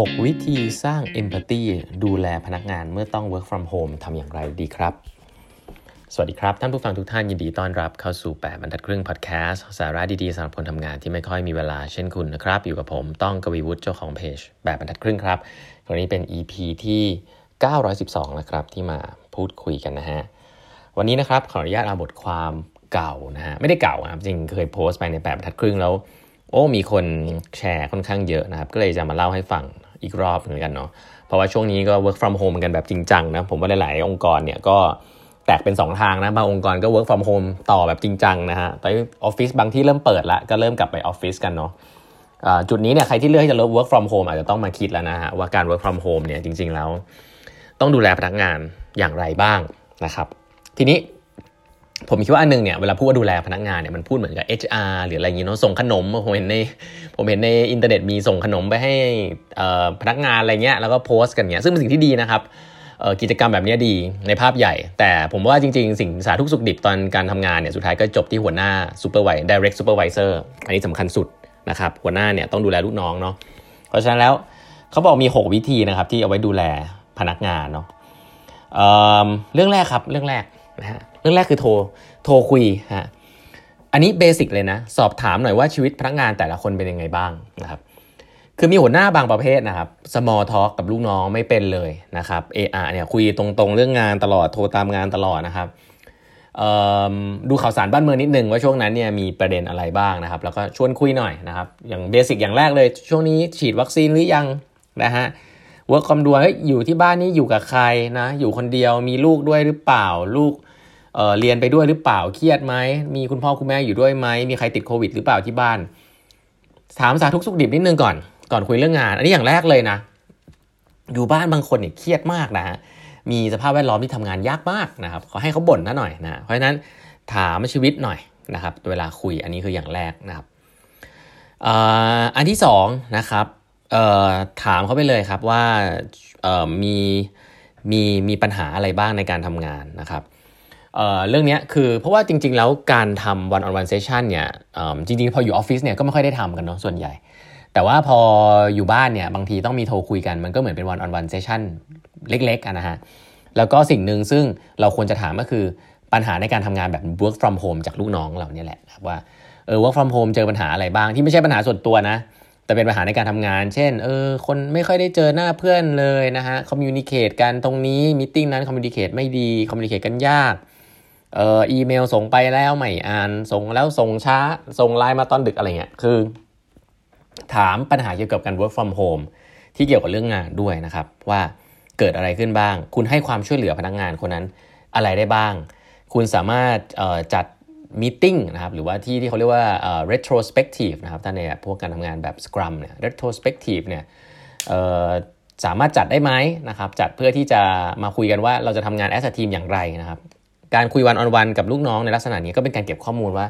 6 วิธีสร้าง Empathy ดูแลพนักงานเมื่อต้อง work from home ทำอย่างไรดีครับ สวัสดีครับ ท่านผู้ฟังทุกท่านยินดีต้อนรับเข้าสู่ 8 บรรทัดครึ่งพอดแคสต์สาระดีๆสำหรับคนทำงานที่ไม่ค่อยมีเวลาเช่นคุณนะครับ อยู่กับผมต้องกวีวุฒิเจ้าของเพจแบบบรรทัดครึ่งครับวันนี้เป็น EP ที่ 912แล้วครับ ที่มาพูดคุยกันนะฮะวันนี้นะครับขออนุญาตเอาบทความเก่านะฮะไม่ได้เก่าครับจริงเคยโพสต์ไปใน8บรรทัดครึ่งแล้วโอ้มีคนแชร์ค่อนข้างเยอะนะครับ ก็เลยจะมาเล่าให้ฟัง อีกรอบเหมือนกันเนาะเพราะว่าช่วงนี้ก็ work from home กันแบบจริงจังนะผมว่าหลายๆ องค์กรเนี่ยก็แตกเป็น 2 ทางนะบางองค์กรก็ work from home ต่อแบบจริงจังนะฮะแต่ออฟฟิศบางที่เริ่มเปิดละก็เริ่มกลับไปออฟฟิศกันเนาะจุดนี้เนี่ยใครที่เลือกที่จะ work from home อาจจะต้องมาคิดแล้วนะฮะว่าการ work from home เนี่ยจริง ๆ แล้ว ต้องดูแลพนักงานอย่างไรบ้างนะครับ ทีนี้ ผมคิดว่าอันนึงเนี่ยเวลาพูดว่าดูแลพนักงานเนี่ยมันพูดเหมือนกับ HR หรืออะไรอย่างงี้เนาะส่งขนมผมเห็นในผมเห็นในอินเทอร์เน็ตมีส่งขนมไปให้พนักงานอะไรเงี้ยแล้วก็โพสต์กันเงี้ยซึ่งเป็นสิ่งที่ดีนะครับกิจกรรมแบบนี้ดีในภาพใหญ่ แต่ผมว่าจริง ๆ สิ่งสารทุกข์สุกดิบตอนการทำงานเนี่ยสุดท้ายก็จบที่หัวหน้าซูเปอร์ไว direct supervisor อันนี้สำคัญสุดนะครับหัวหน้าเนี่ยต้องดูแลลูกน้องเนาะเพราะฉะนั้นแล้วเขาบอกมี 6 วิธีนะครับที่เอาไว้ดูแลพนักงานเนาะเรื่องแรกครับเรื่องแรกนะฮะ เรื่องแรกคือโทรโทรคุยฮะอันนี้ basic เลยนะ สอบถามหน่อยว่าชีวิตพนักงานแต่ละคนเป็นยังไงบ้างนะครับคือมีหัวหน้าบางประเภทนะครับ small talk กับลูกน้องไม่เป็นเลยนะครับ AR เนี่ยคุยตรงๆ เรื่องงานตลอดโทรตามงานตลอดนะครับดูข่าวสารบ้านเมืองนิดนึงว่าช่วงนั้นเนี่ยมีประเด็นอะไรบ้างนะครับ แล้วก็ชวนคุยหน่อยนะครับ อย่าง basic อย่างแรกเลยช่วงนี้ฉีดวัคซีนหรือยังนะฮะเวิร์กคอมดูเฮ้ยอยู่ที่บ้านนี้อยู่กับใครนะอยู่คนเดียวมีลูกด้วยหรือเปล่าลูก เเรียนไปด้วยหรือเปล่าเครียดไหมมีคุณพ่อคุณแม่อยู่ด้วยไหมมีใครติดโควิดหรือเปล่าที่บ้าน ถามสาทุกสุขดิบนิดนึงก่อนก่อนคุยเรื่องงาน อันนี้อย่างแรกเลยนะ อยู่บ้านบางคนเนี่ยเครียดมากนะฮะมีสภาพแวดล้อมที่ทำงานยากมากนะครับขอให้เขาบ่นนะหน่อยนะเพราะฉะนั้นถามชีวิตหน่อยนะครับ เวลาคุยอันนี้คืออย่างแรกนะครับอันที่สองนะครับถามเขาไปเลยครับว่ามีมีมีปัญหาอะไรบ้างในการทำงานนะครับ เเรื่องนี้คือเพราะว่าจริง ๆ แล้วการทำ one on one session เนี่ยจริง ๆ พออยู่ออฟฟิศเนี่ยก็ไม่ค่อยได้ทำกันเนาะส่วนใหญ่ แต่ว่าพออยู่บ้านเนี่ยบางทีต้องมีโทรคุยกันมันก็เหมือนเป็น one on one session เล็กๆนะฮะแล้วก็สิ่งหนึ่งซึ่งเราควรจะถามก็คือปัญหาในการทำงานแบบ work from home จากลูกน้องเราเนี่ยแหละว่าเออ work from home เจอปัญหาอะไรบ้างที่ไม่ใช่ปัญหาส่วนตัวนะแต่เป็นปัญหาในการทำงาน เช่น เออ คนไม่ค่อยได้เจอหน้าเพื่อนเลยนะฮะ communicate กันตรงนี้ meeting นั้น communicate ไม่ดี communicate กันยาก เอ่ออีเมลส่งไปแล้วไม่อ่านส่งแล้วส่งช้าส่งไลน์มาตอนดึกอะไรเงี้ยคือ ถามปัญหาเกี่ยวกับการ work from home ที่เกี่ยวกับเรื่องงานด้วยนะครับว่าเกิดอะไรขึ้นบ้าง คุณให้ความช่วยเหลือพนักงานคนนั้นอะไรได้บ้าง คุณสามารถจัดมีติ้งนะครับหรือว่าที่ที่เขาเรียกว่า retrospective นะครับถ้าในพวกการทำงานแบบ Scrum เนี่ย retrospective เนี่ยสามารถจัดได้ไหมนะครับจัดเพื่อที่จะมาคุยกันว่าเราจะทำงาน as a team อย่างไรนะครับ การคุยวันออนวันกับลูกน้องในลักษณะนี้ก็เป็นการเก็บข้อมูลว่า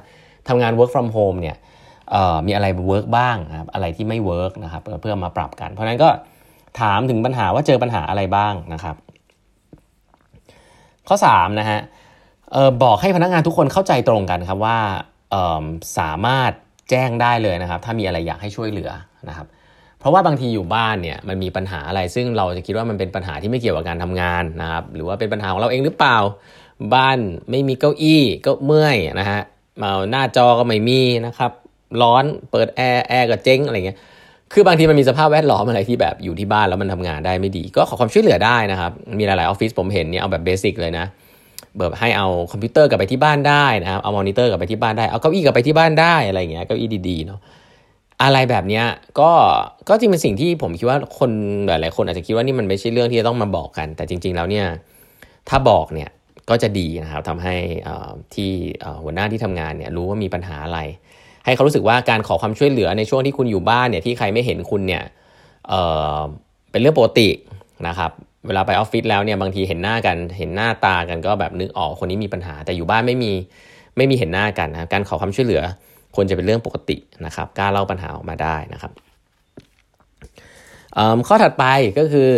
ทำงาน work from home เนี่ยมีอะไร work บ้างนะครับอะไรที่ไม่ work นะครับเพื่อมาปรับกัน เพราะนั้นก็ถามถึงปัญหาว่าเจอปัญหาอะไรบ้างนะครับ ข้อ3นะฮะออบอกให้พนักงานทุกคนเข้าใจตรงกันครับว่าสามารถแจ้งได้เลยนะครับ ถ้ามีอะไรอยากให้ช่วยเหลือนะครับ เพราะว่าบางทีอยู่บ้านเนี่ยมันมีปัญหาอะไร ซึ่งเราจะคิดว่ามันเป็นปัญหาที่ไม่เกี่ยวกับการทำงานนะครับหรือว่าเป็นปัญหาของเราเองหรือเปล่า บ้านไม่มีเก้าอี้ก็เมื่อยนะฮะมาหน้าจอก็ไม่มีนะครับร้อนเปิดแอร์แอร์ก็เจ๊งอะไรเงี้ยคือบางทีมันมีสภาพแวดล้อมอะไรที่แบบอยู่ที่บ้านแล้วมันทำงานได้ไม่ดี ก็ขอความช่วยเหลือได้นะครับ มีหลายๆออฟฟิศผมเห็นเนี่ยเอาแบบ basic เลยนะแบบให้เอาคอมพิวเตอร์กลับไปที่บ้านได้นะครับเอามอนิเตอร์กลับไปที่บ้านได้เอาเก้าอี้กลับไปที่บ้านได้อะไรเงี้ยเก้าอี้ดีๆเนาะ อะไรแบบนี้ก็ก็จริงเป็นสิ่งที่ผมคิดว่าคนหลายๆคนอาจจะคิดว่านี่มันไม่ใช่เรื่องที่จะต้องมาบอกกัน แต่จริง ๆ แล้วเนี่ยถ้าบอกเนี่ยก็จะดีนะครับทำให้ที่หัวหน้าที่ทำงานเนี่ยรู้ว่ามีปัญหาอะไร ให้เขารู้สึกว่าการขอความช่วยเหลือในช่วงที่คุณอยู่บ้านเนี่ยที่ใครไม่เห็นคุณเนี่ยเป็นเรื่องปกตินะครับเวลาไปออฟฟิศแล้วเนี่ยบางทีเห็นหน้ากันเห็นหน้าตากันก็แบบนึกออกคนนี้มีปัญหา แต่อยู่บ้านไม่มีไม่มีเห็นหน้ากันนะการขอความช่วยเหลือ ควรจะเป็นเรื่องปกตินะครับกล้าเล่าปัญหาออกมาได้นะครับข้อถัดไปก็คือ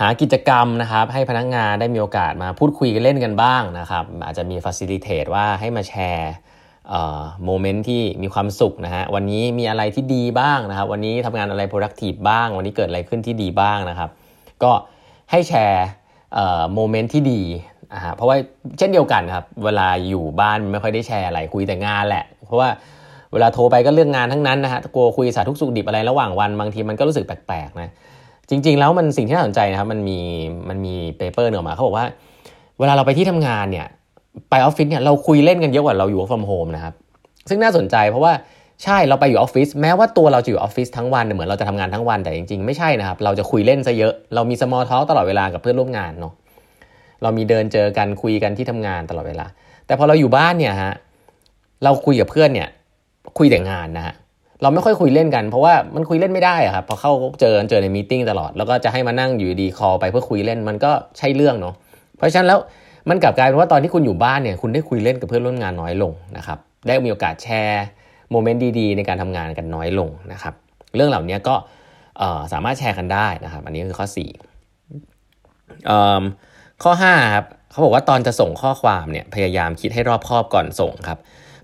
หากิจกรรมนะครับ ให้พนักงานได้มีโอกาสมาพูดคุยกันเล่นกันบ้างนะครับ อาจจะมีฟ a ซิลิเทตว่าให้มาแชร์moment ที่มีความสุขนะฮะวันนี้มีอะไรที่ดีบ้างนะครับ วันนี้ทำงานอะไร productive บ้าง วันนี้เกิดอะไรขึ้นที่ดีบ้างนะครับ ก็ให้แชร์ moment ที่ดีนะฮะเพราะว่าเช่นเดียวกันครับ เวลาอยู่บ้านไม่ค่อยได้แชร์อะไรคุยแต่งานแหละ เพราะว่า เวลาโทรไปก็เรื่องงานทั้งนั้นนะฮะกลัวคุยสารทุกข์สุกดิบอะไรระหว่างวันบางทีมันก็รู้สึกแปลกๆนะจริง ๆ แล้วมันสิ่งที่น่าสนใจนะครับมันมีมันมี paper หนึ่งออกมาเขาบอกว่า เวลาเราไปที่ทำงานเนี่ยไปออฟฟิศเนี่ยเราคุยเล่นกันเยอะกว่าเราอยู่ from home นะครับซึ่งน่าสนใจเพราะว่าใช่เราไปอยู่ออฟฟิศแม้ว่าตัวเราจะอยู่ออฟฟิศทั้งวันเหมือนเราจะทำงานทั้งวันแต่จริง ๆ ไม่ใช่นะครับเราจะคุยเล่นซะเยอะเรามี small talk ตลอดเวลากับเพื่อนร่วมงานเนาะเรามีเดินเจอกันคุยกันที่ทำงานตลอดเวลา แต่พอเราอยู่บ้านเนี่ยฮะเราคุยกับเพื่อนเนี่ย คุยแต่งานนะฮะเราไม่ค่อยคุยเล่นกัน เพราะว่ามันคุยเล่นไม่ได้อะครับพอเข้าเจอเจอใน meeting ตลอด แล้วก็จะให้มานั่งอยู่ดีๆ call ไปเพื่อคุยเล่นมันก็ใช่เรื่องเนาะเพราะฉะนั้นแล้วมันกลับกลายเป็นว่าตอนที่คุณอยู่บ้านเนี่ยคุณได้คุยเล่นกับเพื่อนร่วมงานน้อยลงนะครับได้มีโอกาสแชร์โมเมนต์ดีๆ ในการทำงานกันน้อยลงนะครับเรื่องเหล่านี้ก็สามารถแชร์กันได้นะครับ อันนี้คือข้อ4ข้อ5ครับเขาบอกว่าตอนจะส่งข้อความเนี่ยพยายามคิดให้รอบคอบก่อนส่งครับ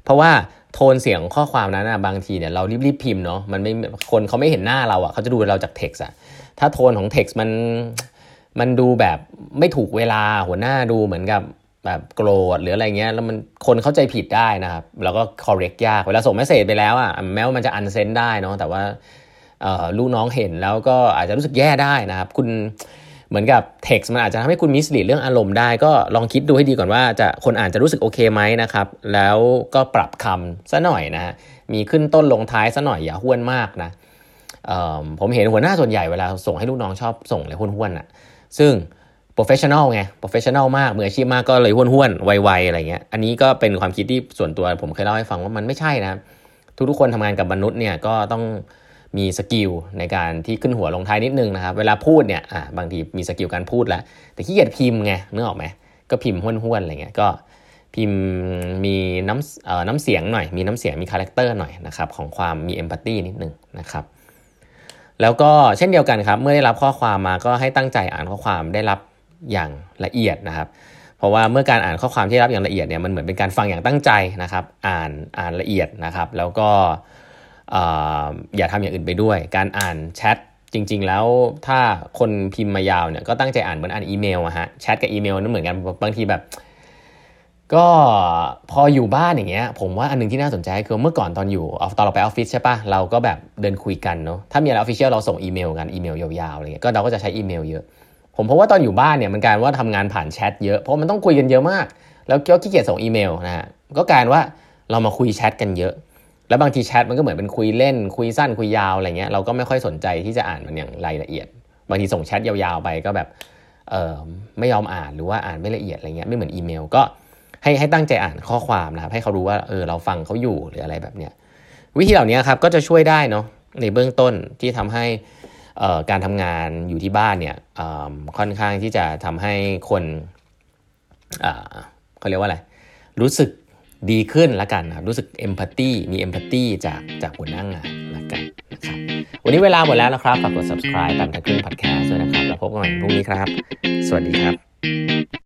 เพราะว่า โทนเสียงข้อความนั้นนะบางทีเนี่ยเรารีบๆพิมพ์เนาะมันไม่คนเขาไม่เห็นหน้าเราอะ่ะเขาจะดูเราจากเท็กซ์อะถ้าโทนของเท็กซ์มันมันดูแบบไม่ถูกเวลาหัวหน้าดูเหมือนกับแบบโกรธหรืออะไรเงี้ยแล้วมันคนเข้าใจผิดได้นะครับแล้วก็ correct ยากเวลาส่งเมสเซจไปแล้วอะ่ะแม้ว่ามันจะ unsend ได้เนาะแต่ว่าลูกน้องเห็นแล้วก็อาจจะรู้สึกแย่ได้นะครับ คุณ เหมือนกับ text มันอาจจะทำให้คุณมิสลีดเรื่องอารมณ์ได้ ก็ลองคิดดูให้ดีก่อนว่าจะคนอ่านจะรู้สึกโอเคไหมนะครับ แล้วก็ปรับคำซะหน่อยนะมีขึ้นต้นลงท้ายซะหน่อยอย่าห้วนมากนะผมเห็นหัวหน้าส่วนใหญ่เวลาส่งให้ลูกน้องชอบส่งเลยห้วนๆอะ ซึ่ง professional ไง professional มากมืออาชีพมากก็เลยห้วนๆไวๆอะไรเงี้ย อันนี้ก็เป็นความคิดที่ส่วนตัวผมเคยเล่าให้ฟังว่ามันไม่ใช่นะทุกๆคนทำงานกับมนุษย์เนี่ยก็ต้อง มี skill ในการที่ขึ้นหัวลงท้ายนิดนึงนะครับ เวลาพูดเนี่ยบางทีมี skill การพูดแล้ว แต่ขี้เกียจพิมพ์ไงนึกออกไหมก็พิมพ์ห้วนๆอะไรเงี้ยก็พิมพ์มีน้ำเอ่อน้ำเสียงหน่อย มีน้ำเสียงมี character หน่อยนะครับของความมี empathy นิดนึงนะครับแล้วก็เช่นเดียวกันครับ เมื่อได้รับข้อความมาก็ให้ตั้งใจอ่านข้อความได้รับอย่างละเอียดนะครับ เพราะว่าเมื่อการอ่านข้อความที่รับอย่างละเอียดเนี่ยมันเหมือนเป็นการฟังอย่างตั้งใจนะครับ อ่านอ่านละเอียดนะครับ แล้วก็ อย่าทำอย่างอื่นไปด้วย การอ่านแชทจริง ๆ แล้วถ้าคนพิมพ์มายาวเนี่ยก็ตั้งใจอ่านเหมือนอ่านอีเมลอะฮะแชทกับอีเมลนั่นเหมือนกันบางทีแบบ ก็พออยู่บ้านอย่างเงี้ย ผมว่าอันนึงที่น่าสนใจคือเมื่อก่อนตอนอยู่ตอนเราไปออฟฟิศใช่ปะเราก็แบบเดินคุยกันเนาะถ้ามีอะไร official เราส่งอีเมลกันอีเมลยาวๆอะไรเงี้ยก็เราก็จะใช้อีเมลเยอะผมเพราะว่าตอนอยู่บ้านเนี่ยมันกลายว่าทำงานผ่านแชทเยอะเพราะมันต้องคุยกันเยอะมาก แล้วก็ขี้เกียจส่งอีเมลนะฮะก็กลายว่าเรามาคุยแชทกันเยอะ แล้วบางทีแชทมันก็เหมือนเป็นคุยเล่น คุยสั้นคุยยาวอะไรเงี้ยเราก็ไม่ค่อยสนใจที่จะอ่านมันอย่างรายละเอียด บางทีส่งแชทยาวๆไปก็แบบเออไม่ยอมอ่านหรือว่าอ่านไม่ละเอียดอะไรเงี้ยไม่เหมือนอีเมลก็ให้ให้ตั้งใจอ่านข้อความนะครับให้เขารู้ว่าเออเราฟังเขาอยู่หรืออะไรแบบเนี้ยวิธีเหล่านี้ครับก็จะช่วยได้เนาะในเบื้องต้นที่ทำให้การทำงานอยู่ที่บ้านเนี่ยค่อนข้างที่จะทำให้คนเขาเรียกว่าอะไรรู้สึก ดีขึ้นละกันนะรู้สึกเอมพัตตีมีเอมพัตตีจากจากหัวหน้างงานละกันนะครับวันนี้เวลาหมดแล้วนะครับฝากกด subscribe ตามทางครึ่ง podcast ด้วยนะครับ แล้วพบกันใหม่พรุ่งนี้ครับ สวัสดีครับ